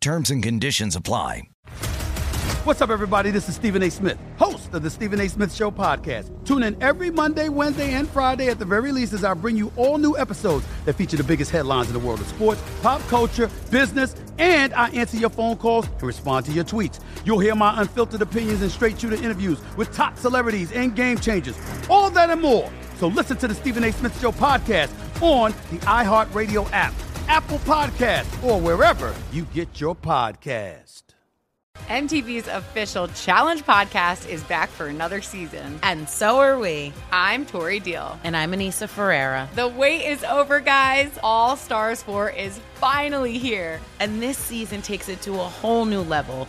Terms and conditions apply. What's up, everybody? This is Stephen A. Smith, host of the Stephen A. Smith Show podcast. Tune in every Monday, Wednesday, and Friday at the very least as I bring you all new episodes that feature the biggest headlines in the world of sports, pop culture, business, and I answer your phone calls and respond to your tweets. You'll hear my unfiltered opinions and straight shooter interviews with top celebrities and game changers. All that and more. So listen to the Stephen A. Smith Show podcast on the iHeartRadio app Apple Podcast, or wherever you get your podcast. MTV's official Challenge podcast is back for another season. And so are we. I'm Tori Deal. And I'm Anissa Ferreira. The wait is over, guys. All Stars 4 is finally here. And this season takes it to a whole new level.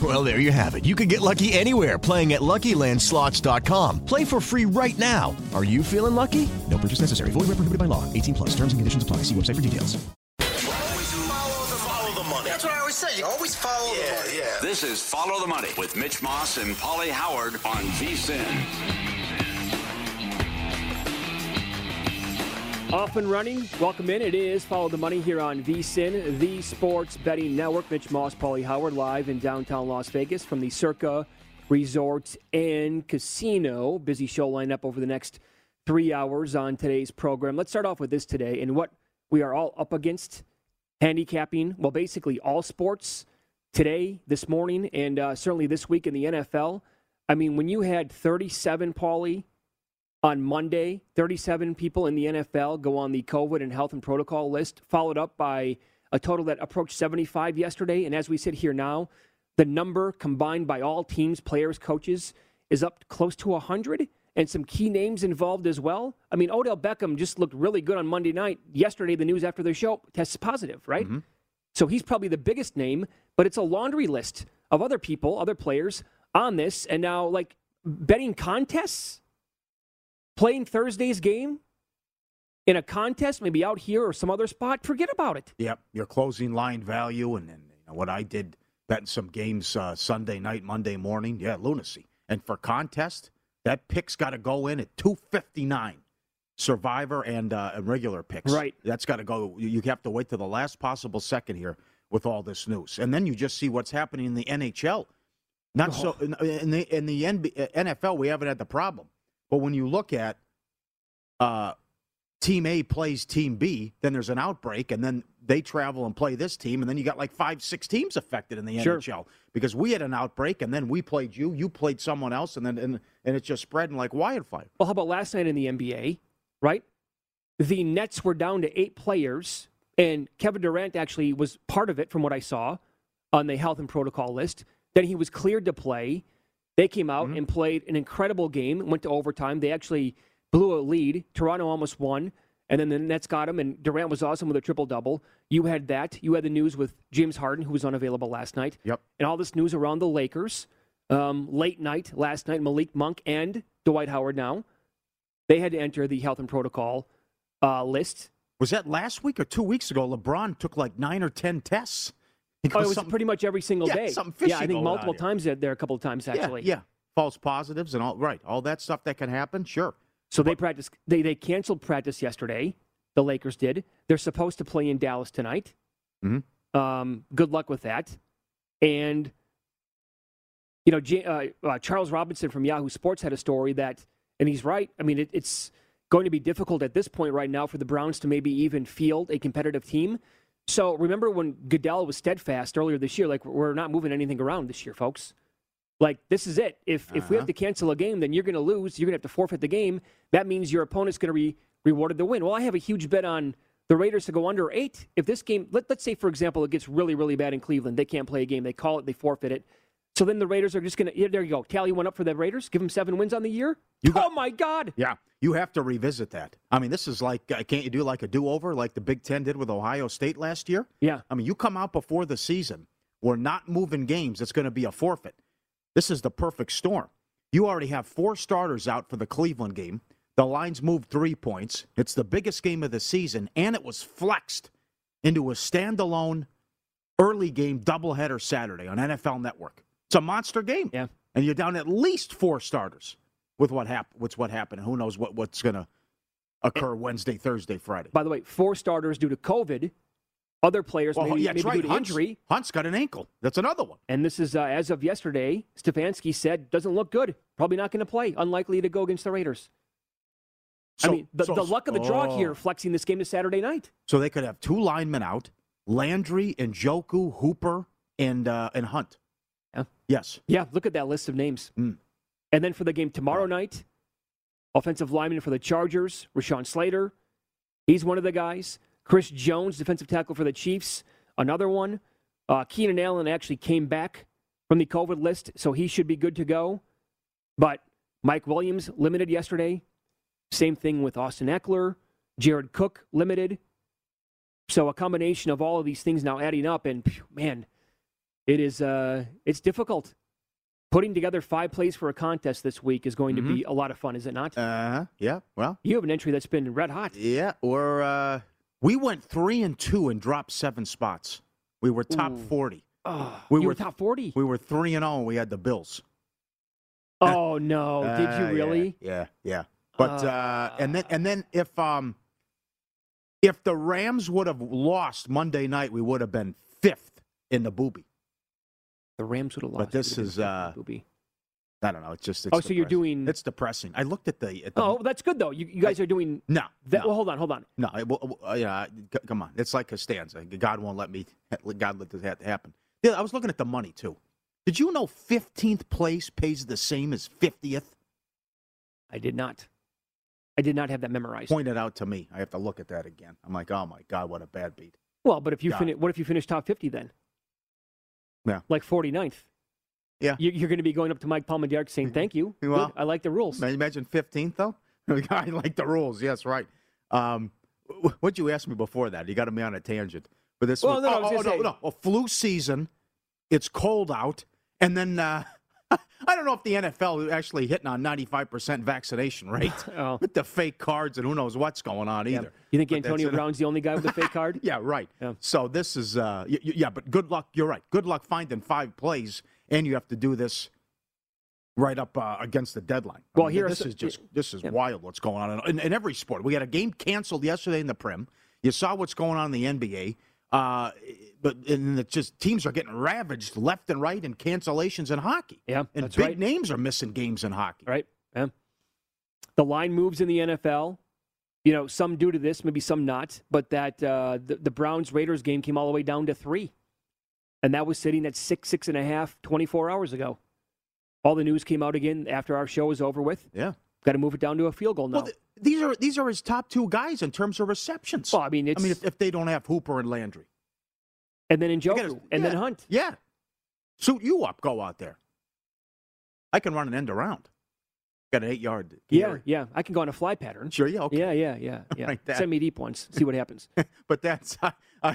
Well, there you have it. You can get lucky anywhere playing at LuckyLandSlots.com. Play for free right now. Are you feeling lucky? No purchase necessary. Void where prohibited by law. 18 plus. Terms and conditions apply. See website for details. Always Follow the money. That's what I always say. You always follow yeah, the money. Yeah. This is Follow the Money with Mitch Moss and Pauly Howard on VSIN. Off and running. Welcome in. It is Follow the Money here on VSIN, the Sports Betting Network. Mitch Moss, Pauly Howard, live in downtown Las Vegas from the Circa Resort and Casino. Busy show lineup over the next three hours on today's program. Let's start off with this today and what we are all up against handicapping, well, basically all sports today, this morning, and uh, certainly this week in the NFL. I mean, when you had 37, Paulie, on Monday, 37 people in the NFL go on the COVID and health and protocol list, followed up by a total that approached 75 yesterday. And as we sit here now, the number combined by all teams, players, coaches is up close to 100 and some key names involved as well. I mean, Odell Beckham just looked really good on Monday night. Yesterday, the news after their show tests positive, right? Mm-hmm. So he's probably the biggest name, but it's a laundry list of other people, other players on this. And now, like betting contests, playing Thursday's game in a contest, maybe out here or some other spot, forget about it. Yep, your closing line value, and then you know, what I did betting some games uh, Sunday night, Monday morning. Yeah, lunacy. And for contest, that pick's got to go in at two fifty nine. Survivor and uh, regular picks. Right. That's got to go. You have to wait to the last possible second here with all this news, and then you just see what's happening in the NHL. Not oh. so in, in the in the NFL, we haven't had the problem. But when you look at uh, Team A plays Team B, then there's an outbreak, and then they travel and play this team, and then you got like five, six teams affected in the sure. NHL because we had an outbreak, and then we played you, you played someone else, and then and, and it's just spreading like wildfire. Well, how about last night in the NBA, right? The Nets were down to eight players, and Kevin Durant actually was part of it, from what I saw on the health and protocol list. Then he was cleared to play. They came out mm-hmm. and played an incredible game, went to overtime. They actually blew a lead. Toronto almost won. And then the Nets got him, and Durant was awesome with a triple double. You had that. You had the news with James Harden, who was unavailable last night. Yep. And all this news around the Lakers. Um, late night last night, Malik Monk and Dwight Howard now. They had to enter the health and protocol uh, list. Was that last week or two weeks ago? LeBron took like nine or 10 tests. Oh, it was pretty much every single yeah, day. Something yeah, I think multiple times there a couple of times actually. Yeah, yeah, false positives and all right, all that stuff that can happen. Sure. So but, they practice. They they canceled practice yesterday. The Lakers did. They're supposed to play in Dallas tonight. Mm-hmm. Um, good luck with that. And you you know, J- uh, uh, Charles Robinson from Yahoo Sports had a story that, and he's right. I mean, it, it's going to be difficult at this point right now for the Browns to maybe even field a competitive team. So remember when Goodell was steadfast earlier this year, like we're not moving anything around this year, folks. Like this is it. If uh-huh. if we have to cancel a game, then you're going to lose. You're going to have to forfeit the game. That means your opponent's going to be rewarded the win. Well, I have a huge bet on the Raiders to go under eight. If this game, let, let's say for example, it gets really really bad in Cleveland, they can't play a game. They call it, they forfeit it. So then the Raiders are just going to, there you go. Tally went up for the Raiders. Give them seven wins on the year. Got, oh, my God. Yeah. You have to revisit that. I mean, this is like, uh, can't you do like a do over like the Big Ten did with Ohio State last year? Yeah. I mean, you come out before the season, we're not moving games. It's going to be a forfeit. This is the perfect storm. You already have four starters out for the Cleveland game. The line's moved three points. It's the biggest game of the season, and it was flexed into a standalone early game doubleheader Saturday on NFL Network. It's a monster game. Yeah. And you're down at least four starters with what happened. What's what happened? Who knows what, what's going to occur Wednesday, Thursday, Friday. By the way, four starters due to COVID. Other players well, maybe, yeah, maybe right. due to Hunt's, injury. Hunt's got an ankle. That's another one. And this is uh, as of yesterday. Stefanski said doesn't look good. Probably not going to play. Unlikely to go against the Raiders. So, I mean, the, so, the luck of the draw oh. here, flexing this game to Saturday night. So they could have two linemen out: Landry and Njoku, Hooper, and uh, and Hunt. Yeah. Yes. Yeah. Look at that list of names. Mm. And then for the game tomorrow night, offensive lineman for the Chargers, Rashawn Slater. He's one of the guys. Chris Jones, defensive tackle for the Chiefs, another one. Uh, Keenan Allen actually came back from the COVID list, so he should be good to go. But Mike Williams limited yesterday. Same thing with Austin Ekeler. Jared Cook limited. So a combination of all of these things now adding up, and man, it is uh, it's difficult. Putting together five plays for a contest this week is going mm-hmm. to be a lot of fun, is it not? Uh, yeah. Well, you have an entry that's been red hot. Yeah, or uh, we went three and two and dropped seven spots. We were top Ooh. forty. Oh, we were, were, top forty. We were three and zero. Oh and We had the Bills. Oh no! Did you uh, really? Yeah, yeah. yeah. But uh, and then and then if um if the Rams would have lost Monday night, we would have been fifth in the booby. The Rams would have lost. But this is uh, I don't know. It's just. It's oh, depressing. so you're doing? It's depressing. I looked at the. At the oh, that's good though. You, you guys I, are doing. No, that, no. Well, hold on, hold on. No, it, well, uh, yeah. Come on. It's like Costanza. God won't let me. God let this happen. Yeah, I was looking at the money too. Did you know 15th place pays the same as 50th? I did not. I did not have that memorized. Pointed out to me. I have to look at that again. I'm like, oh my god, what a bad beat. Well, but if you finish, what if you finish top 50 then? Yeah, like 49th. Yeah. You're going to be going up to Mike Palmadier saying, thank you. Well, Good. I like the rules. Imagine 15th, though. I like the rules. Yes, right. Um, what'd you ask me before that? You got me on a tangent. But this well, was, no, oh, oh, no, no, a flu season. It's cold out. And then uh, I don't know if the NFL is actually hitting on 95% vaccination rate oh. with the fake cards and who knows what's going on either. Yeah. You think but Antonio Brown's the only guy with a fake card? yeah, right. Yeah. So this is, uh, y- yeah, but good luck. You're right. Good luck finding five plays, and you have to do this right up uh, against the deadline. Well, I mean, here this is just this is yeah. wild. What's going on in, in, every sport? We had a game canceled yesterday in the Prem. You saw what's going on in the NBA. Uh, but and it's just teams are getting ravaged left and right in cancellations in hockey. Yeah, and big right. names are missing games in hockey. Right. Yeah. The line moves in the NFL. You know, some due to this, maybe some not. But that uh, the, the Browns Raiders game came all the way down to three, and that was sitting at six, six and a half, 24 hours ago. All the news came out again after our show was over with. Yeah. Got to move it down to a field goal now. Well, th- these are these are his top two guys in terms of receptions. Well, I mean, I mean, if, if they don't have Hooper and Landry, and then Njoku, gotta, and yeah, then Hunt. Yeah. Suit you up. Go out there. I can run an end around. Got an eight yard. Yeah, yeah. I can go on a fly pattern. Sure, yeah. Okay. Yeah, yeah, yeah. yeah. like Send me deep ones. See what happens. but that's, uh,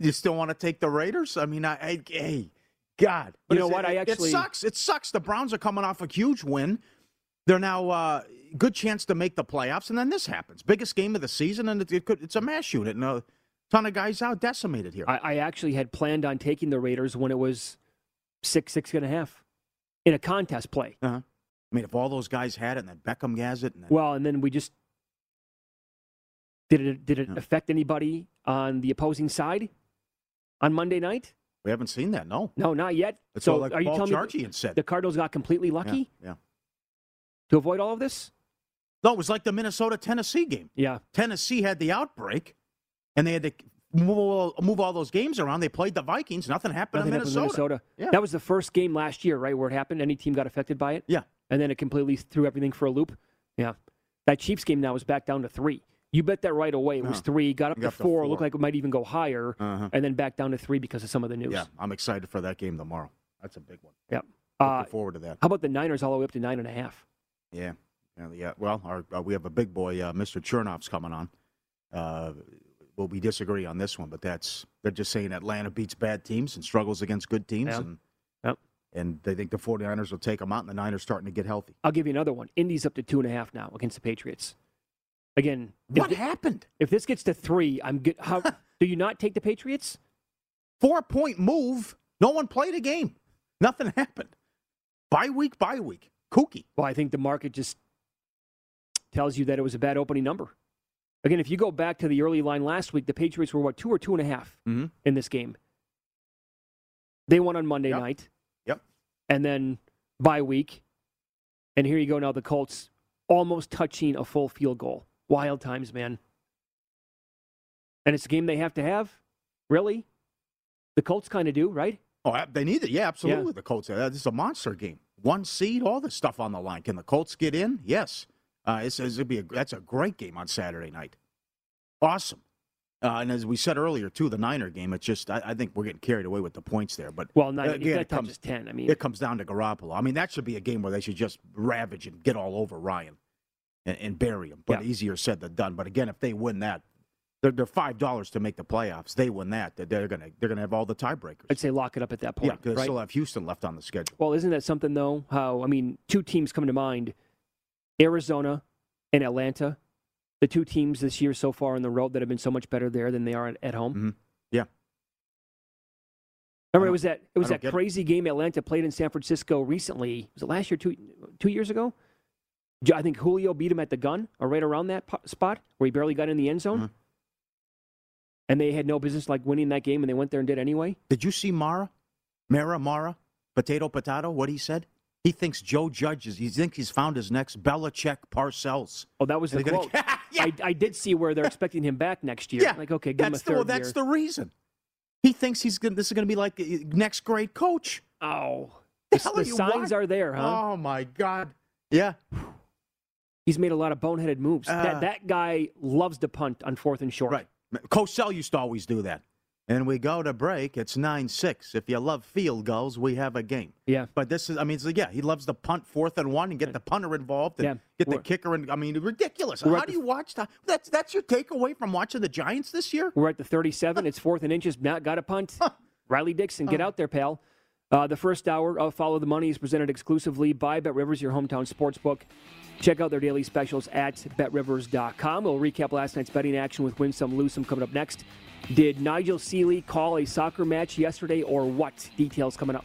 you still want to take the Raiders? I mean, I, I hey, God. But you know what? I actually. It sucks. It sucks. The Browns are coming off a huge win. They're now uh, good chance to make the playoffs, and then this happens. Biggest game of the season, and it, it could, it's a mass unit. And, uh, ton of guys out decimated here. I, I, actually had planned on taking the Raiders when it was six, six and a half in a contest play. Uh-huh. I mean, if all those guys had it, and then Beckham has it, and then... well, and then we just did it. Did it affect anybody on the opposing side on Monday night? We haven't seen that. No. No, not yet. It's so all like are you Paul telling me said. the Cardinals got completely Yeah, lucky Yeah. to avoid all of this? No, it was like the Minnesota Tennessee game. Yeah. Tennessee had the outbreak, and they had to move all, move all those games around. They played the Vikings. Nothing happened Nothing in Minnesota. in Minnesota. Yeah. That was the first game last year, right, where it happened. Any team got affected by it. Yeah. And then it completely threw everything for a loop. Yeah. That Chiefs game now is back down to three. You bet that right away. It was Uh-huh. three, got up Got to four, four. looked like it might even go higher, Uh-huh. and then back down to three because of some of the news. Yeah, I'm excited for that game tomorrow. That's a big one. Yep. Looking Uh, forward to that. how about the Niners all the way up to nine and a half? Yeah. Yeah. yeah. Well, our, uh, we have a big boy, uh, Mr. Chernoff's coming on. Well, we disagree on this one, but that's they're just saying Atlanta beats bad teams and struggles against good teams, Yeah. and Yep. and they think the 49ers will take them out, and the Niners starting to get healthy. I'll give you another one. Indy's up to two and a half now against the Patriots. Again, What happened? If this gets to three, I'm good. How do you not take the Patriots? Four point move. No one played a game. Nothing happened. Bye week, bye week. Kooky. Well, I think the market just tells you that it was a bad opening number. Again, if you go back to the early line last week, the Patriots were what two or two and a half Mm-hmm. in this game. They won on Monday Yep. night. Yep. And then bye week, and here you go now. The Colts almost touching a full field goal. Wild times, man. And it's a game they have to have. Really, the Colts kind of do, right? Oh, they need it. Yeah, absolutely. The Colts. This is a monster game. One seed, all this stuff on the line. Can the Colts get in? Yes. Uh, it's, it's, it'd be a, that's a great game on Saturday night. Awesome. Uh, and as we said earlier, too, the Niner game. It's just I, I think we're getting carried away with the points there. But Well, uh, again, it comes ten, I mean, it comes down to Garoppolo. I mean, that should be a game where they should just ravage and get all over Ryan and, and bury him. But Yeah. easier said than done. But again, if they win that, they're, they're five dollars to make the playoffs. They win that, they're- they're gonna they're gonna have all the tiebreakers. I'd say lock it up at that point. yeah, point. they still have Houston left on the schedule. Well, isn't that something though? How I mean, two teams come to mind: Arizona and Atlanta. The two teams this year so far on the road that have been so much better there than they are at, home. Mhm. Yeah. Remember, it was that it was that get it. crazy game Atlanta played in San Francisco recently. Was it last year? Two two years ago? I think Julio beat him at the gun or right around that po- spot where he barely got in the end zone. Mhm. And they had no business like winning that game, and they went there and did anyway. Did you see Mara, Mara, Mara, potato, potato? What he said? He thinks Joe Judge is. He thinks he's found his next Belichick Parcells. Oh, that was the They're gonna- quote. I, I did see where they're expecting him back next year. Yeah, like okay, give him a that's third the well, that's year. the reason. He thinks he's gonna, this is going to be like the next great coach. Oh, The the, signs wa- are there, huh? Oh my God! Yeah, He's made a lot of boneheaded moves. Uh, that that guy loves to punt on fourth and short. right. Cosell used to always do that. And we go to break. It's nine six. If you love field goals, we have a game. Yeah. But this is, I mean, yeah, he loves the punt fourth and one and get the punter involved and Yeah. get the We're- kicker. And I mean, ridiculous. How at do you watch that? That's that's your takeaway from watching the Giants this year. We're at the 37. it's fourth and inches. Not got a punt. Riley Dixon, get out there, pal. Uh, the first hour of Follow the Money is presented exclusively by Bet Rivers, your hometown sports book. Check out their daily specials at betrivers.com. We'll recap last night's betting action with Win Some, Lose Some coming up next. Did Nigel Seeley call a soccer match yesterday or what? Details coming up.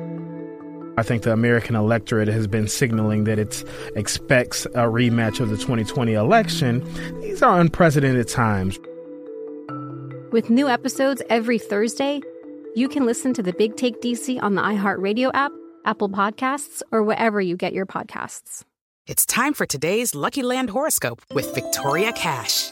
I think the American electorate has been signaling that it expects a rematch of the 2020 election. These are unprecedented times. With new episodes every Thursday, you can listen to the Big Take DC on the iHeartRadio app, Apple Podcasts, or wherever you get your podcasts. It's time for today's Lucky Land horoscope with Victoria Cash.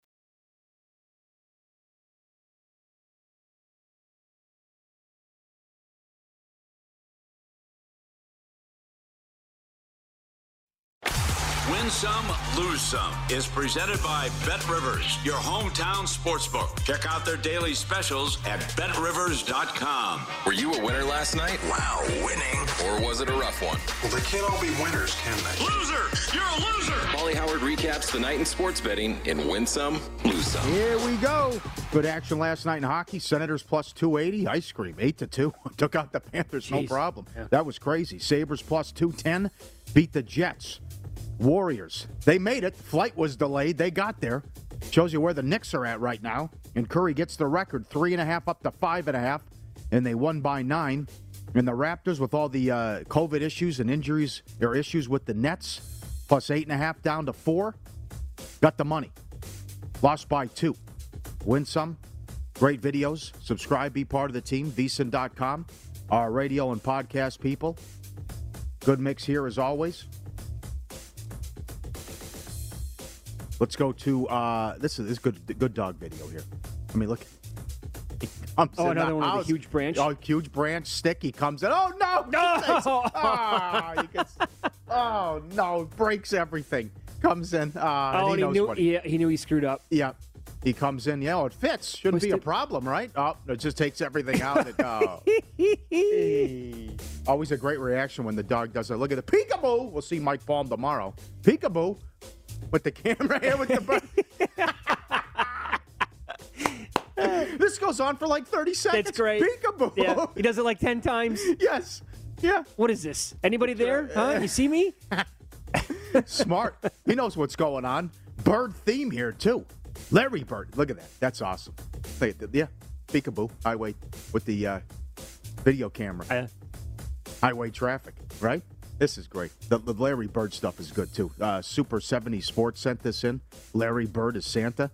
Win Some, Lose Some is presented by Bet Rivers, your hometown sportsbook. Check out their daily specials at betrivers.com. Were you a winner last night? Wow, winning. Or was it a rough one? Well, they can't all be winners, can they? Loser! You're a loser! Pauly Howard recaps the night in sports betting in Win Some, Lose Some. Here we go. Good action last night in hockey. Senators plus 280. Ice cream, 8 to 2. Took out the Panthers, Jeez. no problem. Yeah. That was crazy. Sabres plus 210. Beat the Jets. Warriors. They made it. Flight was delayed. They got there. Shows you where the Knicks are at right now. And Curry gets the record three and a half up to five and a half. And they won by nine. And the Raptors, with all the uh, COVID issues and injuries or issues with the Nets, plus eight and a half down to four, got the money. Lost by two. Win some. Great videos. Subscribe, be part of the team. VSIN.com. Our radio and podcast people. Good mix here as always. Let's go to uh, this is this is good good dog video here. I mean, look. Oh, another one with a huge branch? Oh, huge branch stick. He comes in. Oh no! No! oh, you can- oh no! Breaks everything. Comes in. Uh, Oh, he he knows knew, he- yeah, he knew he screwed up. yeah. He comes in, yeah, oh, it fits. Shouldn't be a problem, right? Oh, it just takes everything out. It, oh. Hey. Always a great reaction when the dog does it. Look at the peekaboo. We'll see Mike Palm tomorrow. Peekaboo with the camera here with the. Bird. This goes on for like 30 seconds. That's great. Peekaboo. Yeah, he does it like 10 times. Yes. Yeah. What is this? Anybody there? Huh? You see me? Smart. He knows what's going on. Bird theme here, too. Larry Bird. Look at that. That's awesome. Look at that. Yeah. Peekaboo. Highway with the uh, video camera. Highway traffic, right? This is great. The, the Larry Bird stuff is good, too. Uh, Super 70 Sports sent this in. Larry Bird is Santa.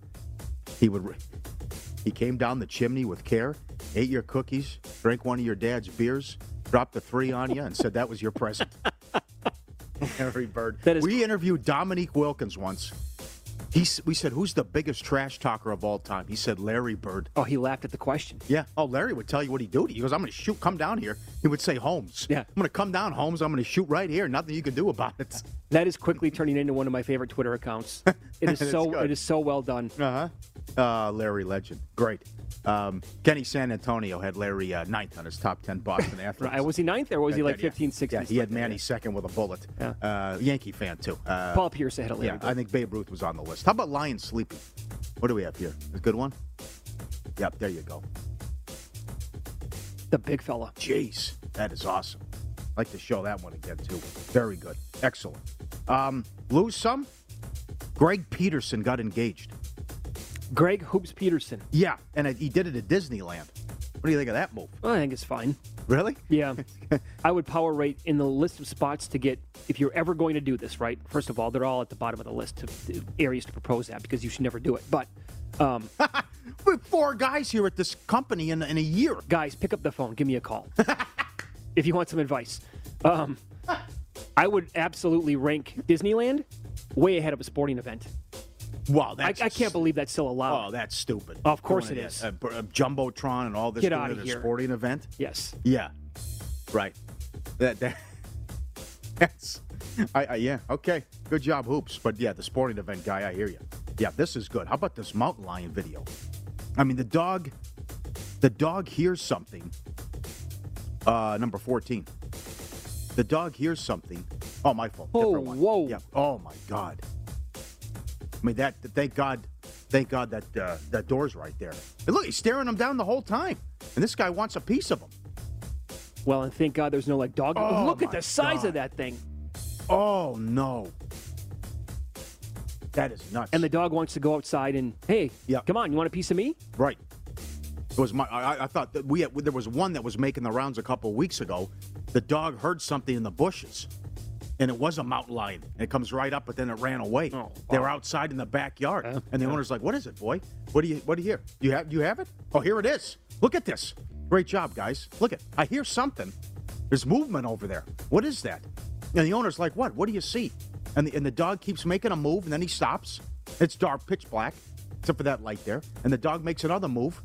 He would. He came down the chimney with care, ate your cookies, drank one of your dad's beers, dropped a three on you, and said that was your present. Larry Bird. we interviewed Dominique Wilkins once. He, we said, "Who's the biggest trash talker of all time?" He said, "Larry Bird." Oh, he laughed at the question. Yeah. Oh, Larry would tell you what he'd do. to you. He goes, "I'm going to shoot. Come down here." He would say, "Holmes." Yeah. I'm going to come down, Holmes. I'm going to shoot right here. Nothing you can do about it. That is quickly turning into one of my favorite Twitter accounts. It is so good. it is so well done. Uh huh. Uh, Larry Legend. Great. Um, Kenny San Antonio had Larry uh, ninth on his top 10 Boston athletes. Right, was he ninth or was he like yeah. 15, 16? Yeah, he had Manny second with a bullet. Yeah. Uh, Yankee fan, too. Uh, Paul Pierce ahead of Larry Yeah, I think Babe Ruth was on the list. How about Lion Sleepy? What do we have here? A good one? Yep, there you go. The big fella. Jeez, that is awesome. I'd like to show that one again too. Very good, excellent. Um, lose some. Greg Peterson got engaged. Greg Hoops Peterson. Yeah, and he did it at Disneyland. What do you think of that move? Well, I think it's fine. Really? Yeah. I would power rate in the list of spots to get, if you're ever going to do this, right? First of all, they're all at the bottom of the list of areas to propose that because you should never do it. But, um, We're four guys here at this company in, in a year. guys, pick up the phone. Give me a call if you want some advice. Um, I would absolutely rank Disneyland way ahead of a sporting event. Wow, I, that's I can't believe that's still allowed. Oh, that's stupid. Of course Doing it is. A, a jumbotron and all this. Get doing outta at a here. sporting event. Yes. Yeah. Right. That, that that's. I, I yeah. Okay. Good job, hoops. But yeah, the sporting event guy. I hear you. Yeah, this is good. How about this mountain lion video? I mean, the dog. The dog hears something. Uh, number fourteen. The dog hears something. Oh, my fault. Oh, Different one. whoa. Yeah. Oh my God. I mean that. Thank God. Thank God that uh, that door's right there. And look, he's staring him down the whole time, and this guy wants a piece of him. Well, and thank God there's no like dog. Oh, Look at the size God. of that thing. Oh no. That is nuts. And the dog wants to go outside and, hey, Yeah. come on, you want a piece of me? right. It was my. I, I thought that we had, there was one that was making the rounds a couple weeks ago. The dog heard something in the bushes, and it was a mountain lion. And it comes right up, but then it ran away. Oh, They wow. were outside in the backyard, and the yeah. owner's like, "What is it, boy? What do you What do you hear? You have You have it? Oh, here it is. Look at this. Great job, guys. Look at. I hear something. There's movement over there. What is that? And the owner's like, "What? What do you see?" And the, and the dog keeps making a move, and then he stops. It's dark, pitch black, except for that light there. And the dog makes another move.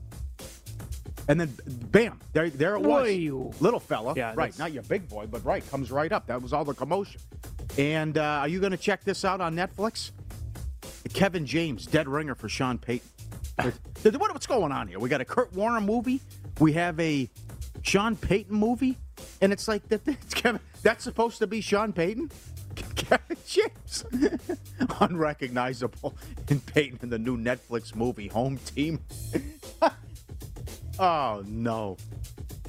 And then, bam! There, there it was. Whoa. Little fella, Yeah, right? that's- Not your big boy, but right, comes right up. That was all the commotion. And uh, are you going to check this out on Netflix? Kevin James, dead ringer for Sean Payton. what, what's going on here? We got a Kurt Warner movie. We have a Sean Payton movie, and it's like that. It's Kevin. That's supposed to be Sean Payton. Kevin James, unrecognizable in Payton in the new Netflix movie Home Team. Oh no!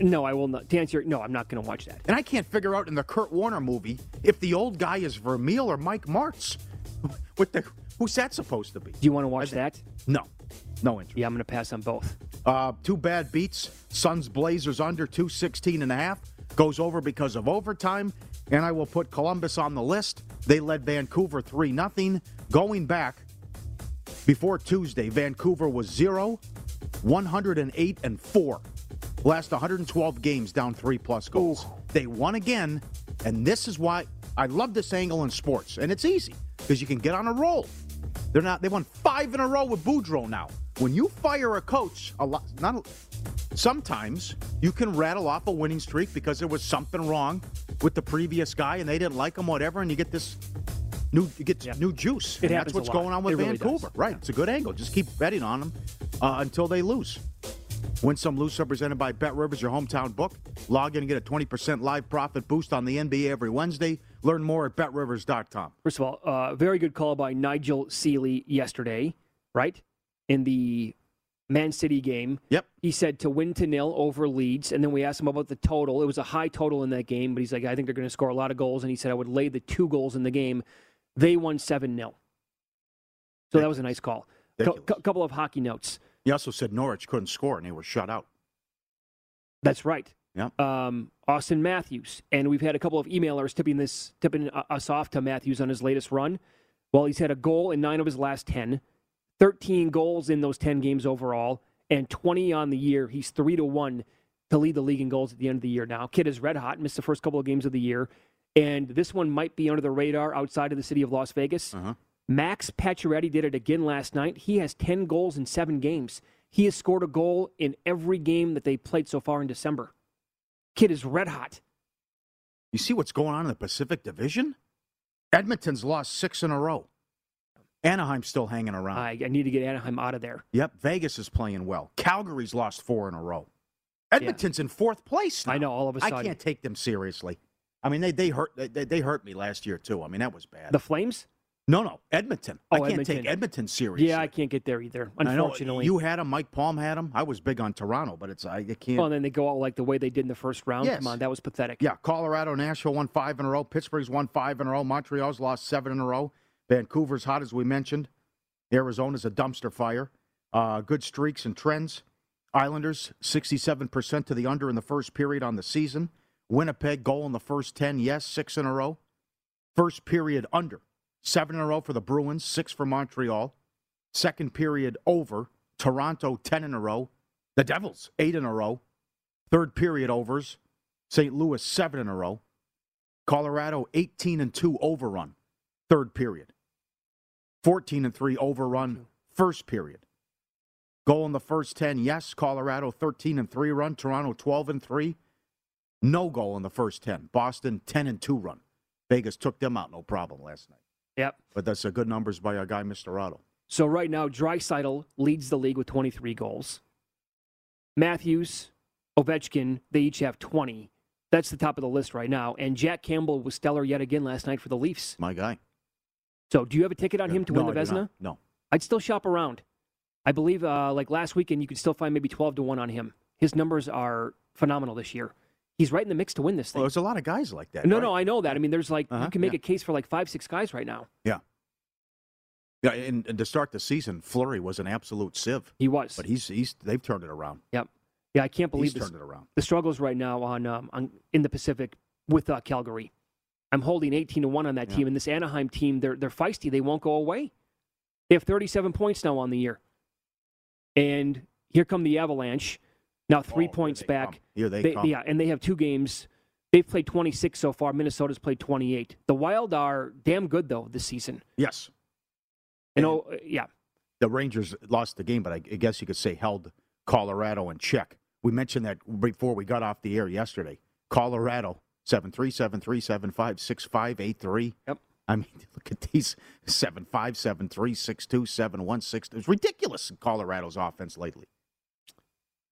No, I will not. To answer your, no, I'm not going to watch that. And I can't figure out in the Kurt Warner movie if the old guy is Vermeil or Mike Martz. What the? Who's that supposed to be? Do you want to watch that? No, no interest. Yeah, I'm going to pass on both. Uh, two bad beats. Suns Blazers under 216 and a half. Goes over because of overtime. And I will put Columbus on the list. They led Vancouver 3 0. Going back before Tuesday, Vancouver was 0, 108 and 4. Last 112 games down three plus goals. They won again. And this is why I love this angle in sports. And it's easy because you can get on a roll. They're not. They won five in a row with Boudreau now. When you fire a coach, a lot. Not. A, sometimes you can rattle off a winning streak because there was something wrong with the previous guy and they didn't like him, whatever, and you get this new. You get new juice. It and happens that's what's going on with It really Vancouver. does. Right. It's a good angle. Just keep betting on them uh, until they lose. Win some, lose some. Presented by Bet Rivers, your hometown book. Log in and get a 20% live profit boost on the NBA every Wednesday. Learn more at betrivers.com. First of all, uh, very good call by Nigel Seeley yesterday, right? In the Man City game. Yep. He said to win to nil over Leeds. And then we asked him about the total. It was a high total in that game, but he's like, I think they're going to score a lot of goals. And he said, I would lay the two goals in the game. They won 7 0. So that was a nice call. A couple of hockey notes. He also said Norwich couldn't score and they were shut out. That's right. Yeah. Um, Auston Matthews, and we've had a couple of emailers tipping this, tipping uh, us off to Matthews on his latest run. Well, he's had a goal in nine of his last ten, 13 goals in those ten games overall, and 20 on the year. He's three to one to lead the league in goals at the end of the year. Now, kid is red hot. Missed the first couple of games of the year, and this one might be under the radar outside of the city of Las Vegas. Uh-huh. Max Pacioretty did it again last night. He has 10 goals in seven games. He has scored a goal in every game that they played so far in December. Kid is red hot. You see what's going on in the Pacific Division? Edmonton's lost six in a row. Anaheim's still hanging around. I, I need to get Anaheim out of there. Yep, Vegas is playing well. Calgary's lost four in a row. Edmonton's in fourth place. I know, all of a sudden. I can't take them seriously. I mean, they they hurt they, they hurt me last year too. I mean, that was bad. The Flames? No, no, Edmonton. I Oh, can't Edmonton. take Edmonton seriously. Yeah, I can't get there either. I Unfortunately, you had him. Mike Palm had him. I was big on Toronto, but it's I I can't. Well, and then they go out like the way they did in the first round. Yes. Come on, that was pathetic. Yeah, Colorado, Nashville won five in a row. Pittsburgh's won five in a row. Montreal's lost seven in a row. Vancouver's hot, as we mentioned. Arizona's a dumpster fire. Uh, good streaks and trends. Islanders, 67% to the under in the first period on the season. Winnipeg, goal in the first 10, yes, six in a row. First period under, seven in a row for the Bruins, six for Montreal. Second period over, Toronto, 10 in a row. The Devils, eight in a row. Third period overs, St. Louis, seven in a row. Colorado, 18 and 2 overrun, third period. 14 and 3 overrun, first period. Goal in the first 10, yes. Colorado, 13 and 3 run. Toronto, 12 and 3. No goal in the first 10. Boston, 10 and 2 run. Vegas took them out no problem last night. Yep. But that's a good numbers by our guy, Mr. Otto. So right now, Draisaitl leads the league with 23 goals. Matthews, Ovechkin, they each have 20. That's the top of the list right now. And Jack Campbell was stellar yet again last night for the Leafs. My guy. So do you have a ticket on him to No, win the Vezina? No. I'd still shop around. I believe, uh, like last weekend, you could still find maybe 12 to 1 on him. His numbers are phenomenal this year. He's right in the mix to win this thing. Well, there's a lot of guys like that. no, right? no, I know that. I mean, there's like, Uh-huh, you can make yeah. a case for like five, six guys right now. Yeah. Yeah, and, and to start the season, Fleury was an absolute sieve. He was. But he's he's they've turned it around. Yep. Yeah, I can't believe He's this, turned it around. the struggles right now on, um, on in the Pacific with uh, Calgary. I'm holding 18 to 1 on that Yeah. team. And this Anaheim team, they're, they're feisty. They won't go away. They have 37 points now on the year. And here come the Avalanche. Now three Oh, points they back. come. Here they come. Yeah, and they have two games. They've played 26 so far. Minnesota's played 28. The Wild are damn good, though, this season. Yes. You know, uh, yeah. The Rangers lost the game, but I I guess you could say held Colorado in check. We mentioned that before we got off the air yesterday. Colorado, 7 3, 7 3, 7 5, 6 5, 8 3. Yep. I mean, look at these 7 5, 7 3, 6 2, 7 1, 6. It's ridiculous in Colorado's offense lately.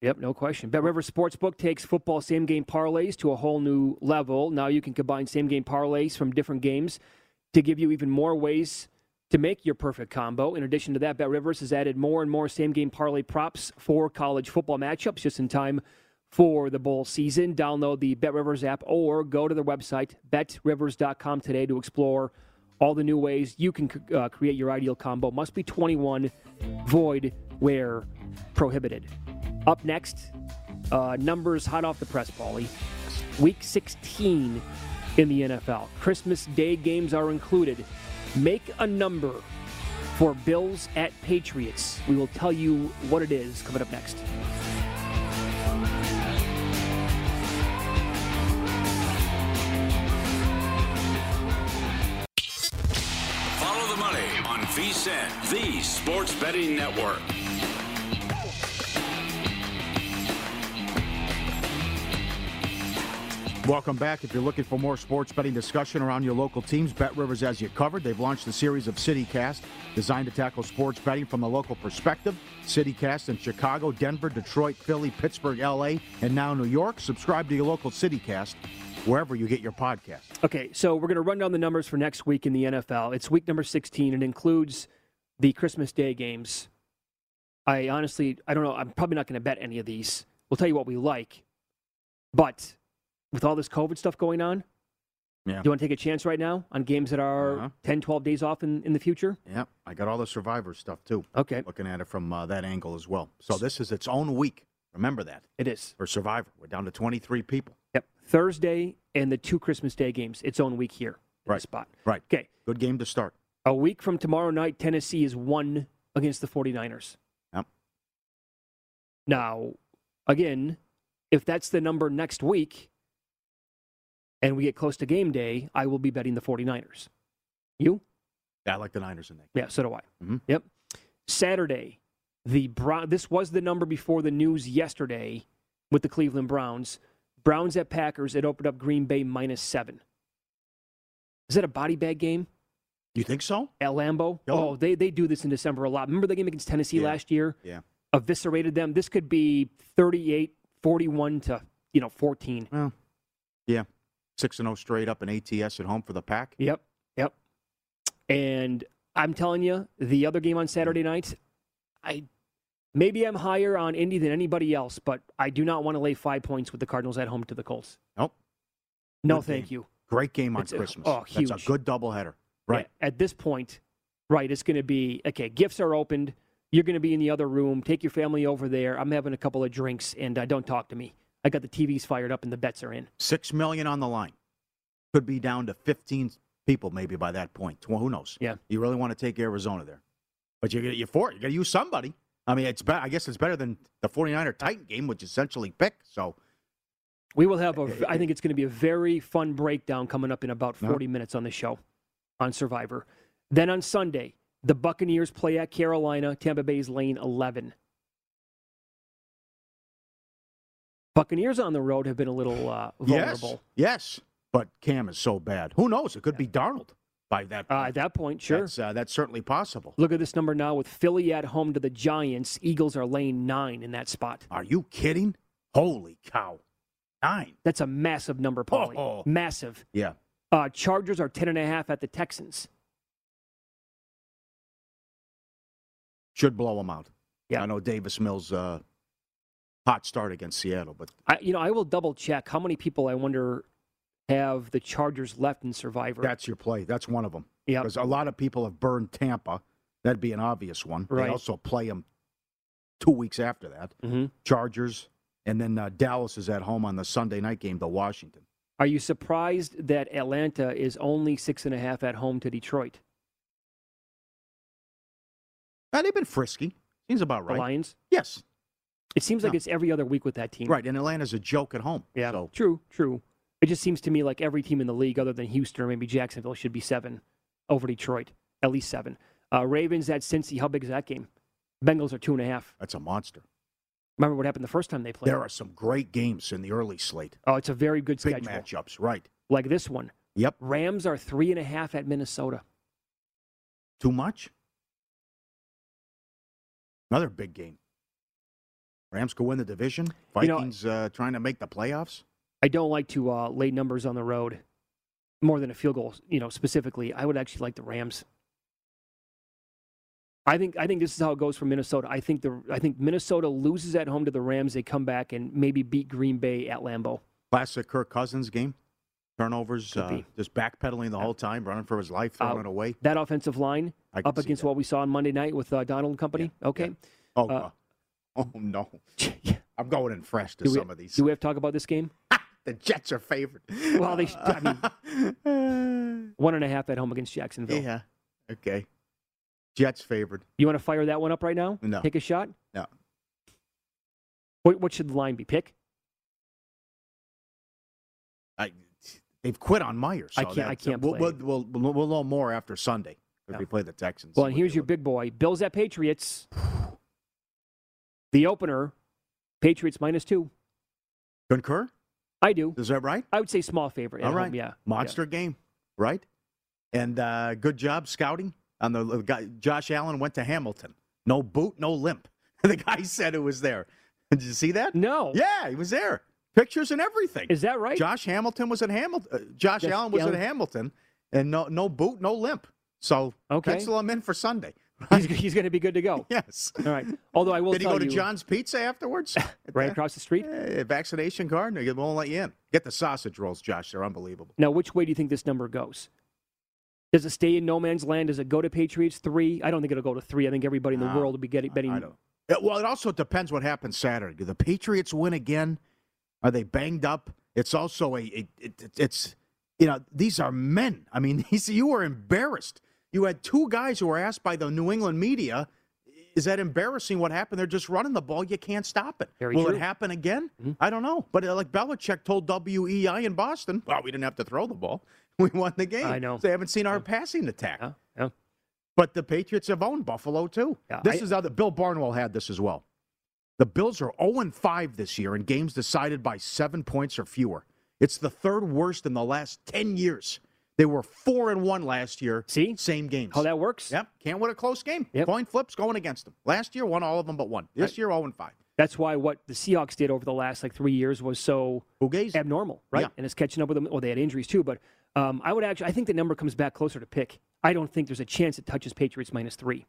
Yep, no question. Bet River Sportsbook takes football same game parlays to a whole new level. Now you can combine same game parlays from different games to give you even more ways to make your perfect combo. In addition to that, Bet Rivers has added more and more same game parlay props for college football matchups just in time for the bowl season. Download the Bet Rivers app or go to their website, betrivers.com today to explore all the new ways you can uh, create your ideal combo. Must be 21, void where prohibited. Up next, uh, numbers hot off the press, Paulie. Week 16 in the NFL. Christmas Day games are included. Make a number for Bills at Patriots. We will tell you what it is coming up next. Follow the money on VSIN, the sports betting network. Welcome back. If you're looking for more sports betting discussion around your local teams, Bet Rivers has you covered. They've launched a series of CityCast designed to tackle sports betting from the local perspective. CityCast in Chicago, Denver, Detroit, Philly, Pittsburgh, LA, and now New York. Subscribe to your local CityCast wherever you get your podcast. Okay, so we're going to run down the numbers for next week in the NFL. It's week number 16. It includes the Christmas Day games. I honestly, I don't know. I'm probably not going to bet any of these. We'll tell you what we like. But with all this COVID stuff going on, Yeah. do you want to take a chance right now on games that are Uh-huh. 10, 12 days off in, in the future? Yeah. I got all the Survivor stuff too. Okay. Looking at it from uh, that angle as well. So this is its own week. Remember that. It is. For Survivor. We're down to 23 people. Yep. Thursday and the two Christmas Day games, its own week here Right. spot. Right. Okay. Good game to start. A week from tomorrow night, Tennessee is one against the 49ers. Yep. Now, again, if that's the number next week and we get close to game day, I will be betting the 49ers. You? Yeah, I like the Niners in that. Game. Yeah, so do I. Mhm. Yep. Saturday, the Brown. This was the number before the news yesterday with the Cleveland Browns. Browns at Packers. It opened up Green Bay minus seven. Is that a body bag game You think so? at Lambeau? Oh. Oh, they they do this in December a lot. Remember the game against Tennessee Yeah. last year? Yeah. Eviscerated them. This could be 38, 41 to you know 14. Well, yeah. 6 and 0 straight up in ATS at home for the pack. Yep. Yep. And I'm telling you, the other game on Saturday night, I maybe I'm higher on Indy than anybody else, but I do not want to lay five points with the Cardinals at home to the Colts. Nope. No, Good thank game. you. Great game on It's Christmas. oh, huge. That's a good doubleheader. Right. Yeah, at this point, right, it's going to be okay. Gifts are opened. You're going to be in the other room. Take your family over there. I'm having a couple of drinks, and uh, don't talk to me. I got the TVs fired up and the bets are in. Six million on the line. Could be down to 15 people maybe by that point. Well, who knows? Yeah. You really want to take Arizona there. But you're, you're for it. You got to use somebody. I mean, it's be- I guess it's better than the 49er Titan game, which essentially pick. So We will have a. I think it's going to be a very fun breakdown coming up in about Yeah. 40 minutes on the show on Survivor. Then on Sunday, the Buccaneers play at Carolina. Tampa Bay's lane 11. Buccaneers on the road have been a little uh, vulnerable. Yes. Yes. But Cam is so bad. Who knows? It could be Darnold by that Uh, at that point, sure. That's, uh, that's certainly possible. Look at this number now with Philly at home to the Giants. Eagles are laying nine in that spot. Are you kidding? Holy cow. Nine. That's a massive number, Pauly. Oh. Massive. Yeah. Uh, Chargers are ten and a half at the Texans. Should blow them out. Yeah. I know Davis Mills uh, hot start against Seattle, but I, you know, I will double check how many people I wonder have the Chargers left in Survivor. that's your play. That's one of them. Yeah, Because a lot of people have burned Tampa. That'd be an obvious one. Right. They also play them two weeks after that. hmm Chargers, and then uh, Dallas is at home on the Sunday night game to Washington. Are you surprised that Atlanta is only six and a half at home to Detroit? Uh, they've been frisky. Seems about The right. Lions. Yes. It seems like No. it's every other week with that team. Right. And Atlanta's a joke at home. Yeah. So True. True. It just seems to me like every team in the league, other than Houston or maybe Jacksonville, should be seven over Detroit. At least seven. Uh, Ravens at Cincy. How big is that game? Bengals are two and a half. that's a monster. Remember what happened the first time they played? There are some great games in the early slate. Oh, it's a very good Big schedule. matchups. Right. Like this one. Yep. Rams are three and a half at Minnesota. Too much? Another big game. Rams could win the division. You know- Vikings uh, trying to make the playoffs. I don't like to uh, lay numbers on the road more than a field goal. You know, specifically, I would actually like the Rams. I think I think this is how it goes for Minnesota. I think the I think Minnesota loses at home to the Rams. They come back and maybe beat Green Bay at Lambeau. Classic Kirk Cousins game. Turnovers, uh, just backpedaling the whole time, running for his life, throwing Uh, it away. That offensive line up against that. what we saw on Monday night with uh, Donald and company. Okay, Oh, uh, uh, oh no. I'm going in fresh to do we, some of these. do we have to talk about this game? The Jets are favored. Well, they. I mean, one and a half at home against Jacksonville. yeah. Okay. Jets favored. You want to fire that one up right now? No. Take a shot. No. What, what should the line be? Pick. I, they've quit on Myers. I can't- I can't We'll, play. we'll, we'll, we'll know more after Sunday if Yeah. we play the Texans. Well, and here's your big boy. Bills at Patriots. The opener, Patriots minus two. Concur? I do. Is that right? I would say small favorite. All right. home, yeah. Monster game, right? And uh, good job scouting on the, guy. Josh Allen went to Hamilton. No boot, no limp. the guy said it was there. Did you see that? No. Yeah, he was there. Pictures and everything. Is that right? Josh Hamilton was at Hamilton. Uh, Josh Allen was Allen. at Hamilton, and no no boot, no limp. So Okay. pencil him in for Sunday. He's, he's going to be good to go. Yes. All right. Although I will Did he go to you, John's Pizza afterwards? right across the street. Eh, vaccination card? They won't let you in. Get the sausage rolls, Josh. They're unbelievable. Now, which way do you think this number goes? Does it stay in no man's land? Does it go to Patriots three? I don't think it'll go to three. I think everybody in the No, world will be getting betting. I don't. Yeah, well, it also depends what happens Saturday. Do the Patriots win again? Are they banged up? It's also a. It, it, it's you know these are men. I mean, these, you were embarrassed. You had two guys who were asked by the New England media. Is that embarrassing? What happened? They're just running the ball. You can't stop it. Very Will true. it happen again? Mhm. I don't know. But uh, like Belichick told WEEI in Boston, well, we didn't have to throw the ball. We won the game. I know. They haven't seen our passing attack. Yeah, yeah. But the Patriots have owned Buffalo too. Yeah, this I- is how the Bill Barnwell had this as well. The Bills are 0 5 this year in games decided by seven points or fewer. It's the third worst in the last 10 years. They were 4 and 1 last year. See? Same games. How that works? Yep. Can't win a close game. Yep. Coin flips going against them. Last year, won all of them but one. This Right. year, 0 and 5. That's why what the Seahawks did over the last like three years was so Fugazi. abnormal, right? Yeah. And it's catching up with them. Well, they had injuries too, but um, I would actually, I think the number comes back closer to pick. I don't think there's a chance it touches Patriots minus three.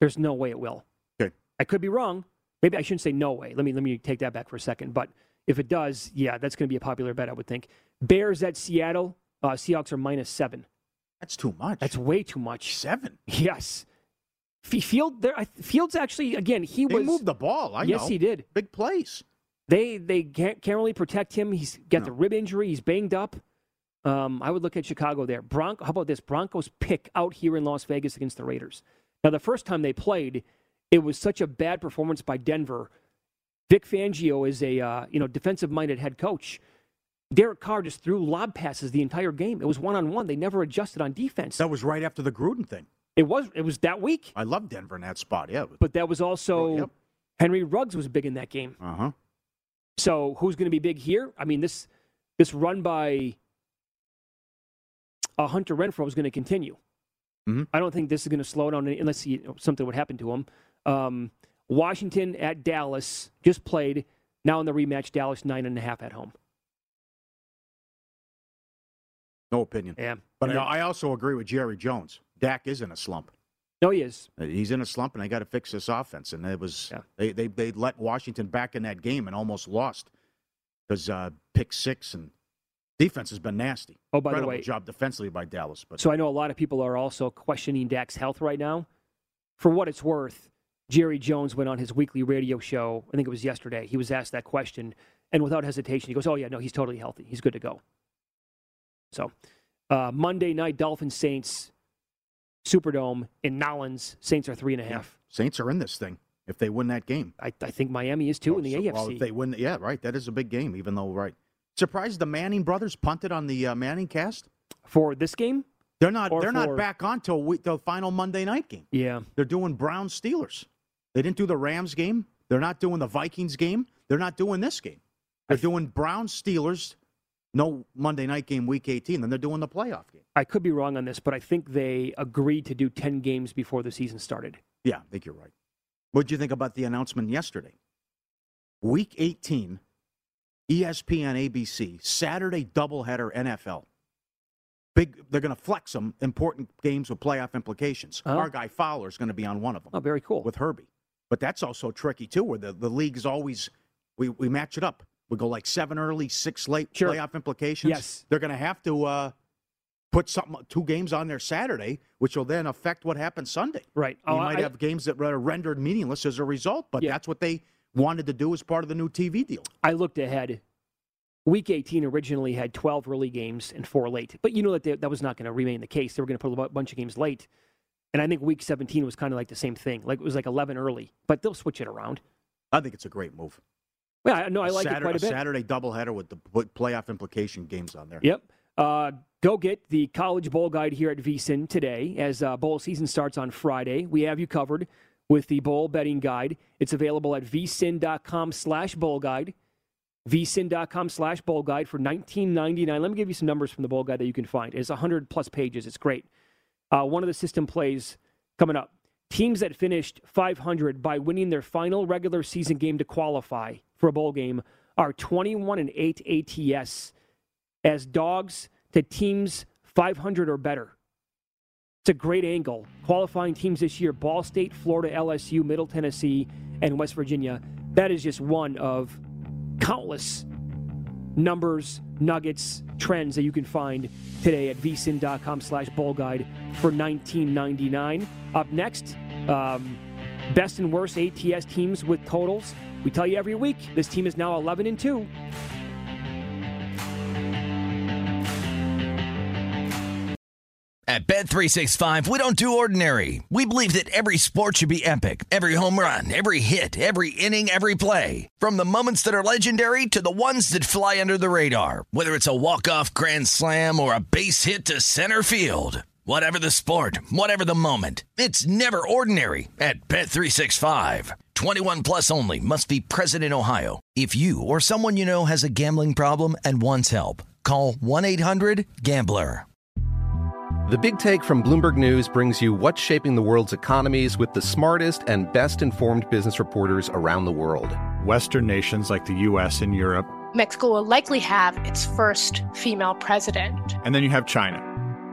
There's no way it will. Okay. I could be wrong. Maybe I shouldn't say no way. Let me let me take that back for a second. But if it does, yeah, that's going to be a popular bet. I would think. Bears at Seattle. Uh, Seahawks are minus seven. That's too much. That's way too much. Seven. Yes. Field there. Fields actually again. He They was moved the ball. I yes, know. he did. Big plays. They they can't, can't really protect him. He's got No. the rib injury. He's banged up. Um, I would look at Chicago there. Bronco. How about this? Broncos pick out here in Las Vegas against the Raiders. Now the first time they played, it was such a bad performance by Denver. Vic Fangio is a uh, you know defensive minded head coach. Derek Carr just threw lob passes the entire game. It was one on one. They never adjusted on defense. That was right after the Gruden thing. It was it was that week. I love Denver in that spot. Yeah. But that was also Yep. Henry Ruggs was big in that game. Uh huh. So who's going to be big here? I mean this this run by uh, Hunter Renfrow is going to continue. Mhm. I don't think this is going to slow down any- unless you know, something would happen to him. Um, Washington at Dallas just played. Now in the rematch, Dallas nine and a half at home. No opinion. Yeah, But I, I also agree with Jerry Jones. Dak is in a slump. no, he is. Uh, He's in a slump, and they got to fix this offense. And it was they, they they let Washington back in that game and almost lost because uh, pick six and defense has been nasty. Oh, by the way- job defensively by Dallas. But So I know a lot of people are also questioning Dak's health right now. For what it's worth, Jerry Jones went on his weekly radio show. I think it was yesterday. He was asked that question, and without hesitation, he goes, "Oh yeah, no, he's totally healthy. He's good to go." So uh, Monday night, Dolphins Saints Superdome in Nolans. Saints are three and a half. Saints are in this thing if they win that game. I, I think Miami is too in the So- AFC. Well, if they win, yeah, right. That is a big game, even though right. Surprised the Manning brothers punted on the uh, Manning cast for this game. They're not. Or They're for- not back on till we, the final Monday night game. Yeah. They're doing Brown Steelers. They didn't do the Rams game. They're not doing the Vikings game. They're not doing this game. They're doing Brown Steelers. No Monday night game, week 18. Then they're doing the playoff game. I could be wrong on this, but I think they agreed to do ten games before the season started. Yeah, I think you're right. What did you think about the announcement yesterday? Week 18, E ESPN, ABC, Saturday doubleheader NFL. Big, they're going to flex some important games with playoff implications. Uh-huh. Our guy Fowler is going to be on one of them. Oh, very cool. With Herbie, but that's also tricky too, where the the league is always we we match it up. We go like seven early, six late Sure. playoff implications. Yes. they're going to have to uh, put something two games on there Saturday, which will then affect what happens Sunday. Right. You Oh, might I- have games that are rendered meaningless as a result, but Yeah. that's what they wanted to do as part of the new TV deal. I looked ahead. Week 18 originally had 12 early games and four late, but you know that they, that was not going to remain the case. They were going to put a bunch of games late, and I think Week 17 was kind of like the same thing. Like it was like 11 early, but they'll switch it around. I think it's a great move. Yeah, no, I like Saturday, it quite a bit. Saturday doubleheader with the playoff implication games on there. Yep. Uh, go get the College Bowl Guide here at VSIN today as uh, bowl season starts on Friday. We have you covered with the bowl betting guide. It's available at vsin.com slash bowl guide. vsin.com slash bowl guide for $19.99. Let me give you some numbers from the bowl guide that you can find. It's 100 plus pages. It's great. Uh, one of the system plays coming up. Teams that finished 500 by winning their final regular season game to qualify for a bowl game are 21 and 8 ATS as dogs to teams 500 or better. It's a great angle. Qualifying teams this year Ball State, Florida, LSU, Middle Tennessee, and West Virginia. That is just one of countless numbers, nuggets, trends that you can find today at vsin.com slash bowl guide for $19.99. Up next, um, best and worst ATS teams with totals. We tell you every week, this team is now 11 and 2. At Bet365, we don't do ordinary. We believe that every sport should be epic. Every home run, every hit, every inning, every play. From the moments that are legendary to the ones that fly under the radar. Whether it's a walk-off grand slam or a base hit to center field. Whatever the sport, whatever the moment. It's never ordinary at Bet365. 21 plus only must be present in Ohio. If you or someone you know has a gambling problem and wants help, call 1-800-GAMBLER. The Big Take from Bloomberg News brings you what's shaping the world's economies with the smartest and best informed business reporters around the world. Western nations like the U.S. and Europe. Mexico will likely have its first female president. And then you have China.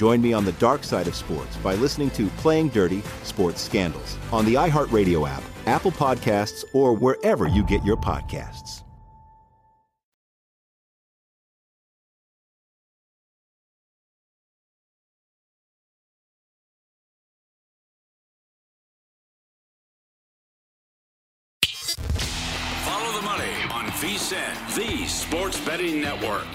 Join me on the dark side of sports by listening to Playing Dirty Sports Scandals on the iHeartRadio app, Apple Podcasts, or wherever you get your podcasts. Follow the money on VSIN, the sports betting network.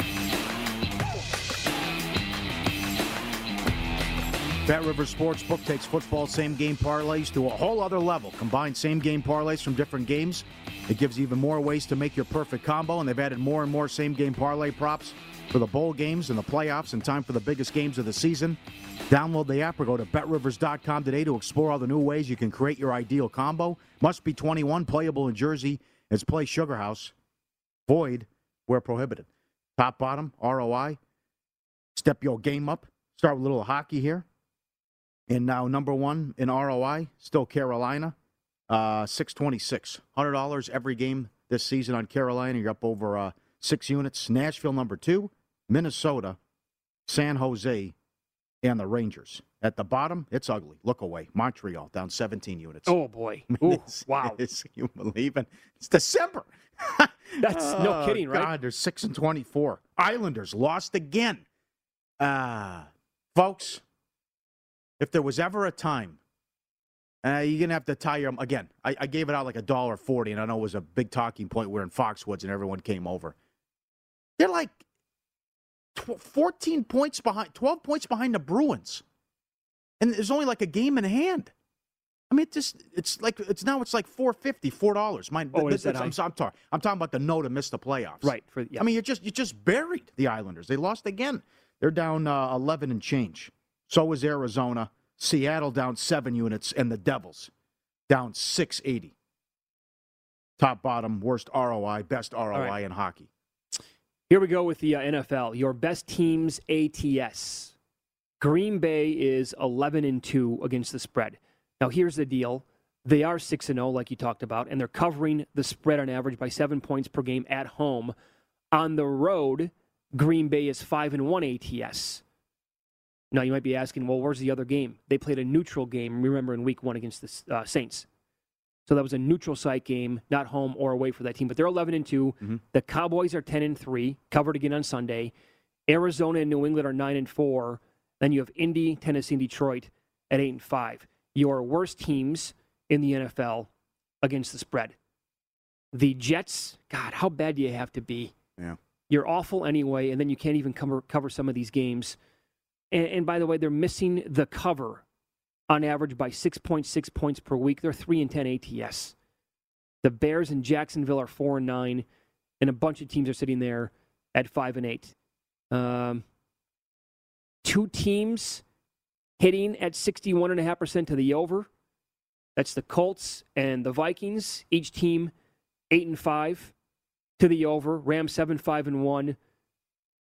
Bet Rivers Sportsbook takes football same game parlays to a whole other level. Combine same game parlays from different games. It gives even more ways to make your perfect combo, and they've added more and more same game parlay props for the bowl games and the playoffs in time for the biggest games of the season. Download the app or go to betrivers.com today to explore all the new ways you can create your ideal combo. Must be 21, playable in Jersey. It's Play Sugar House. Void where prohibited. Top bottom, ROI. Step your game up. Start with a little hockey here. And now number one in ROI, still Carolina, uh, six twenty six, hundred dollars every game this season on Carolina. You're up over uh, six units. Nashville number two, Minnesota, San Jose, and the Rangers. At the bottom, it's ugly. Look away. Montreal down 17 units. Oh boy! I mean, Ooh, it's- wow, it's- you believe it? It's December. that's no Oh, kidding, right? God, they're six and twenty-four. Islanders lost again. Ah, folks, if there was ever a time, uh, you're gonna have to tie your again. I, I gave it out like a dollar forty, and I know it was a big talking point. We're in Foxwoods, and everyone came over. They're like tw- fourteen points behind, twelve points behind the Bruins, and there's only like a game in hand. I mean, it just it's like it's now it's like four fifty, four dollars. Mine. Oh, I'm. I'm, talking. I'm talking about the no to miss the playoffs. Right. For yeah. I mean, you just you just buried the Islanders. They lost again. They're down uh, eleven and change. So is Arizona. Seattle down seven units, and the Devils down six eighty. Top bottom, worst ROI, best ROI right. in hockey. Here we go with the uh, NFL. Your best teams ATS. Green Bay is 11 and 2 against the spread. Now here's the deal. They are 6 and 0 like you talked about and they're covering the spread on average by 7 points per game at home. On the road, Green Bay is 5 and 1 ATS. Now you might be asking, well, where's the other game? They played a neutral game, remember, in week 1 against the uh, Saints. So that was a neutral site game, not home or away for that team. But they're 11 and 2. Mm-hmm. The Cowboys are 10 and 3, covered again on Sunday. Arizona and New England are 9 and 4. Then you have Indy, Tennessee, and Detroit at 8 and 5. Your worst teams in the NFL against the spread. The Jets, God, how bad do you have to be? Yeah. You're awful anyway, and then you can't even cover, cover some of these games. And, and by the way, they're missing the cover on average by 6.6 points per week. They're 3 and 10 ATS. The Bears and Jacksonville are 4 and 9, and a bunch of teams are sitting there at 5 and 8. Um, two teams hitting at 61.5% to the over. That's the Colts and the Vikings. Each team 8 and 5 to the over. Rams 7 5 and 1.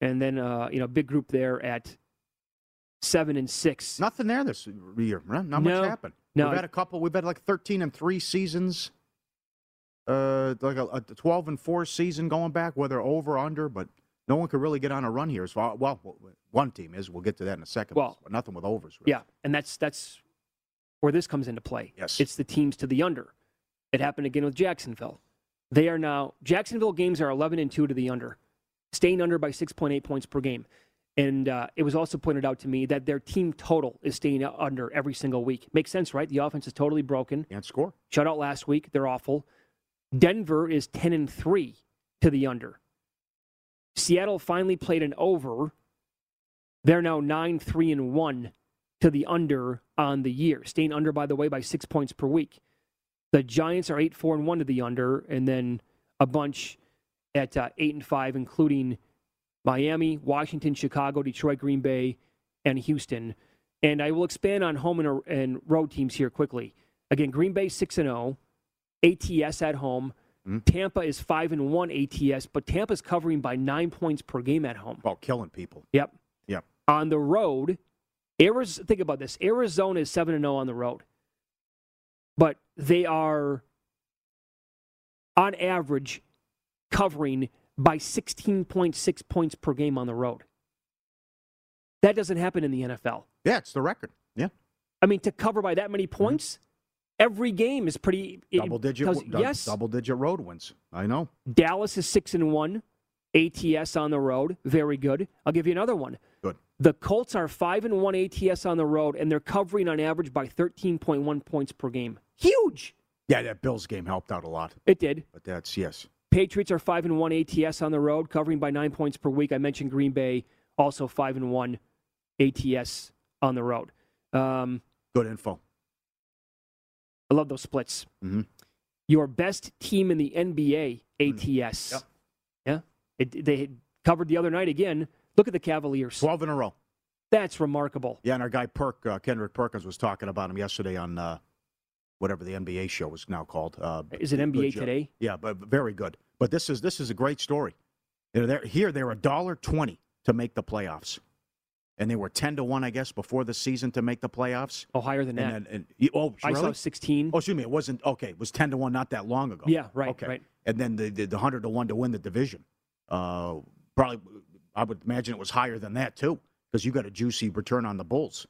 And then, uh, you know, big group there at 7 and 6. Nothing there this year. Not much happened. No. We've had a couple. We've had like 13 and 3 seasons. Uh, like a, a 12 and 4 season going back, whether over or under, but no one could really get on a run here. So, well, one team is. We'll get to that in a second. Well, but nothing with overs. Yeah, and that's that's where this comes into play. Yes. It's the teams to the under. It happened again with Jacksonville. They are now Jacksonville games are 11 and 2 to the under, staying under by 6.8 points per game. And uh, it was also pointed out to me that their team total is staying under every single week. Makes sense, right? The offense is totally broken. Can't score. Shut out last week. They're awful. Denver is 10 and 3 to the under. Seattle finally played an over. They're now 9 3 and 1 to the under on the year, staying under, by the way, by six points per week. The Giants are 8 4 and 1 to the under, and then a bunch at uh, 8 and 5, including Miami, Washington, Chicago, Detroit, Green Bay, and Houston. And I will expand on home and, and road teams here quickly. Again, Green Bay 6 and 0, ATS at home. Hmm? Tampa is 5 and 1 ATS, but Tampa's covering by 9 points per game at home. Oh, killing people. Yep. Yep. On the road, Arizona, think about this. Arizona is 7 and 0 on the road. But they are on average covering by 16.6 points per game on the road. That doesn't happen in the NFL. Yeah, it's the record. Yeah. I mean, to cover by that many points, every game is pretty Double digit. yes. Double digit road wins. I know. Dallas is six and one. ATS on the road, very good. I'll give you another one. Good. The Colts are five and one ATS on the road, and they're covering on average by thirteen point one points per game. Huge. Yeah, that Bills game helped out a lot. It did. But that's yes. Patriots are five and one ATS on the road, covering by nine points per week. I mentioned Green Bay, also five and one ATS on the road. Um, Good info. I love those splits. Mm-hmm. Your best team in the NBA ATS. Yep. Yeah, it, they covered the other night again. Look at the Cavaliers. Twelve in a row. That's remarkable. Yeah, and our guy Perk uh, Kendrick Perkins was talking about him yesterday on uh, whatever the NBA show is now called. Uh, Is it NBA. Today? Yeah, but very good. But this is this is a great story. You know, they're, here they're a dollar twenty to make the playoffs, and they were ten to one, I guess, before the season to make the playoffs. Oh, higher than that. And, then- and, oh, I saw 16. Oh, excuse me, it wasn't okay. It was ten to one not that long ago. Yeah, right, Okay, right. And then the the, the hundred to one to win the division. Uh, probably, I would imagine it was higher than that too, because you got a juicy return on the Bulls.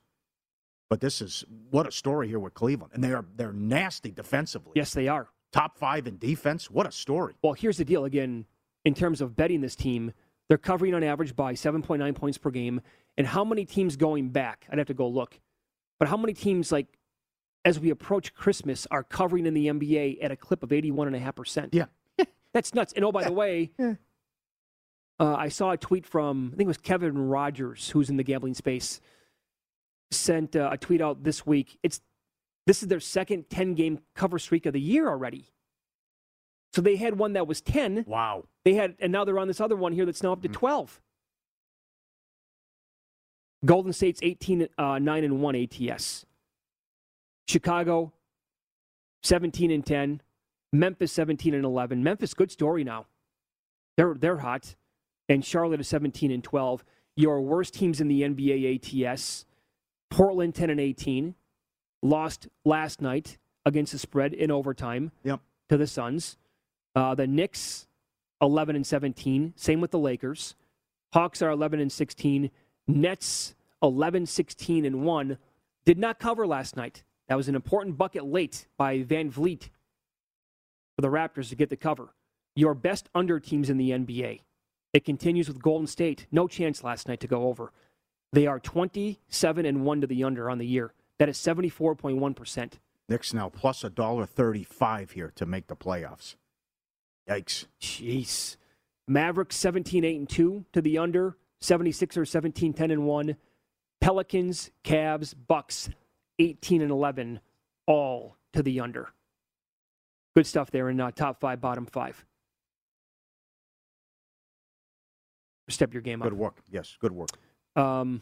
But this is what a story here with Cleveland, and they are they're nasty defensively. Yes, they are. Top five in defense. What a story. Well, here's the deal again. In terms of betting this team, they're covering on average by 7.9 points per game. And how many teams going back? I'd have to go look. But how many teams, like, as we approach Christmas, are covering in the NBA at a clip of 81.5%? Yeah. That's nuts. And oh, by the way, uh, I saw a tweet from, I think it was Kevin Rogers, who's in the gambling space, sent uh, a tweet out this week. It's This is their second 10 game cover streak of the year already. So they had one that was 10. Wow. They had, and now they're on this other one here that's now up to 12. Golden State's 18, uh, 9 and 1 ATS. Chicago, 17 and 10. Memphis, 17 and 11. Memphis, good story now. They're, they're hot. And Charlotte is 17 and 12. Your worst teams in the NBA ATS. Portland, 10 and 18. Lost last night against the spread in overtime Yep. to the Suns. Uh, the Knicks, 11 and 17. Same with the Lakers. Hawks are 11 and 16. Nets, 11, 16 and 1. Did not cover last night. That was an important bucket late by VanVleet for the Raptors to get the cover. Your best under teams in the NBA. It continues with Golden State. No chance last night to go over. They are 27 and 1 to the under on the year. That is 74.1%. Knicks now plus a dollar thirty-five here to make the playoffs. Yikes! Jeez. Mavericks 17 8 and 2 to the under. 76ers 17 10 and 1. Pelicans, Cavs, Bucks 18 and 11 all to the under. Good stuff there in uh, top 5 bottom 5. Step your game up. Good work. Yes, good work. Um,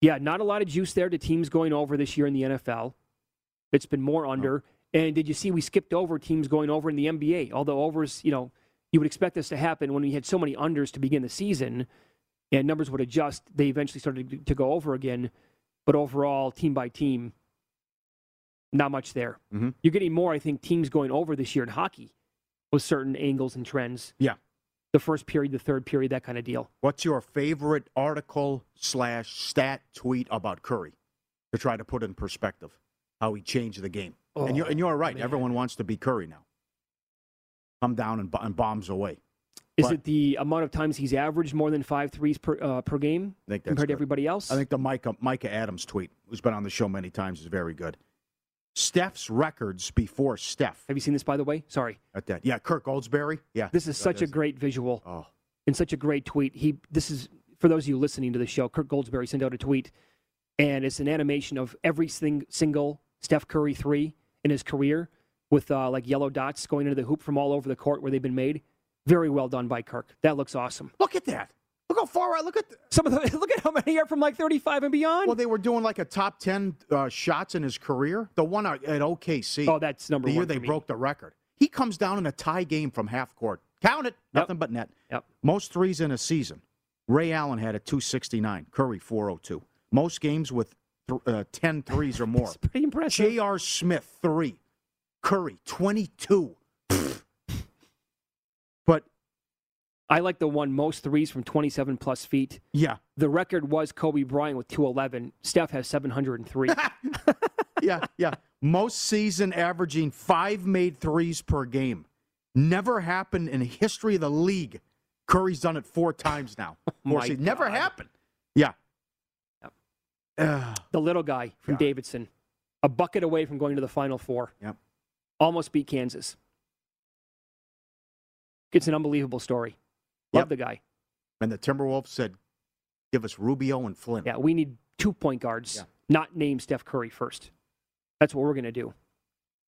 yeah, not a lot of juice there to teams going over this year in the NFL. It's been more under. And did you see we skipped over teams going over in the NBA? Although overs, you know, you would expect this to happen when we had so many unders to begin the season and numbers would adjust. They eventually started to go over again. But overall, team by team, not much there. Mm-hmm. You're getting more, I think, teams going over this year in hockey with certain angles and trends. Yeah. The first period, the third period, that kind of deal. What's your favorite article slash stat tweet about Curry to try to put in perspective how he changed the game? and you're and you're right. Everyone wants to be Curry now. Come down and, and bombs away. Is But it the amount of times he's averaged more than five threes per, uh, per game I think that's compared to everybody else? I think the Micah, Micah Adams tweet, who's been on the show many times, is very good. Steph's records before Steph. Have you seen this, by the way? Sorry. At that, yeah, Kirk Goldsberry. Yeah, This is such a great visual Oh. and such a great tweet. He this is for those of you listening to the show. Kirk Goldsberry sent out a tweet, and it's an animation of every sing, single Steph Curry three in his career with uh, like yellow dots going into the hoop from all over the court where they've been made. Very well done by Kirk. That looks awesome. Look at that. Look how far out. Look at the, some of the. Look at how many are from like 35 and beyond. Well, they were doing like a top ten uh, shots in his career. The one at at OKC. Oh, that's number the year they me. broke the record. He comes down in a tie game from half court. Count it. Nothing but net. Yep. Most threes in a season. Ray Allen had a 269. Curry 402. Most games with th- uh, 10 threes or more. Pretty impressive. J.R. Smith, three. Curry, 22. but I like the one most threes from 27 plus feet. Yeah. The record was Kobe Bryant with 211. Steph has 703. yeah, yeah. Most season averaging five made threes per game. Never happened in the history of the league. Curry's done it four times now. Oh four My. Never happened. Yeah. the little guy from Davidson, a bucket away from going to the Final Four. Yep. Almost beat Kansas. It's an unbelievable story. Love Yep. the guy. And the Timberwolves said, give us Rubio and Flynn. Yeah, we need two point guards, Yeah. not name Steph Curry first. That's what we're going to do.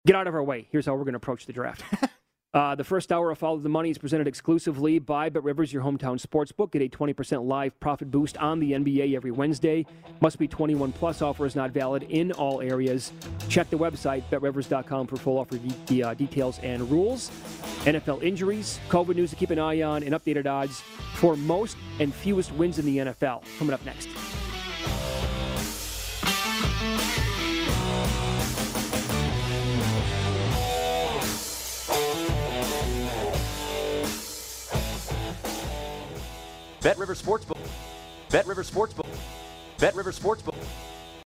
Get out of our way. Here's how we're going to approach the draft. uh, the first hour of Follow the Money is presented exclusively by Bet Rivers, your hometown sports book. Get a 20% live profit boost on the NBA every Wednesday. Must be 21 plus. Offer is not valid in all areas. Check the website, betrivers.com, for full offer de- uh, details and rules. NFL injuries, COVID news to keep an eye on, and updated odds for most and fewest wins in the NFL. Coming up next. Bet River Sportsbook. Bet River Sportsbook. Bet River Sportsbook.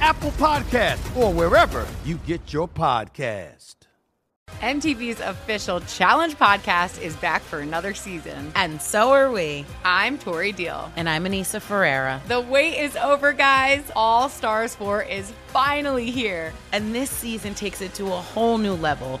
Apple Podcast, or wherever you get your podcast. MTV's official Challenge podcast is back for another season. And so are we. I'm Tori Deal. And I'm Aneesa Ferreira. The wait is over, guys. All Stars 4 is finally here. And this season takes it to a whole new level.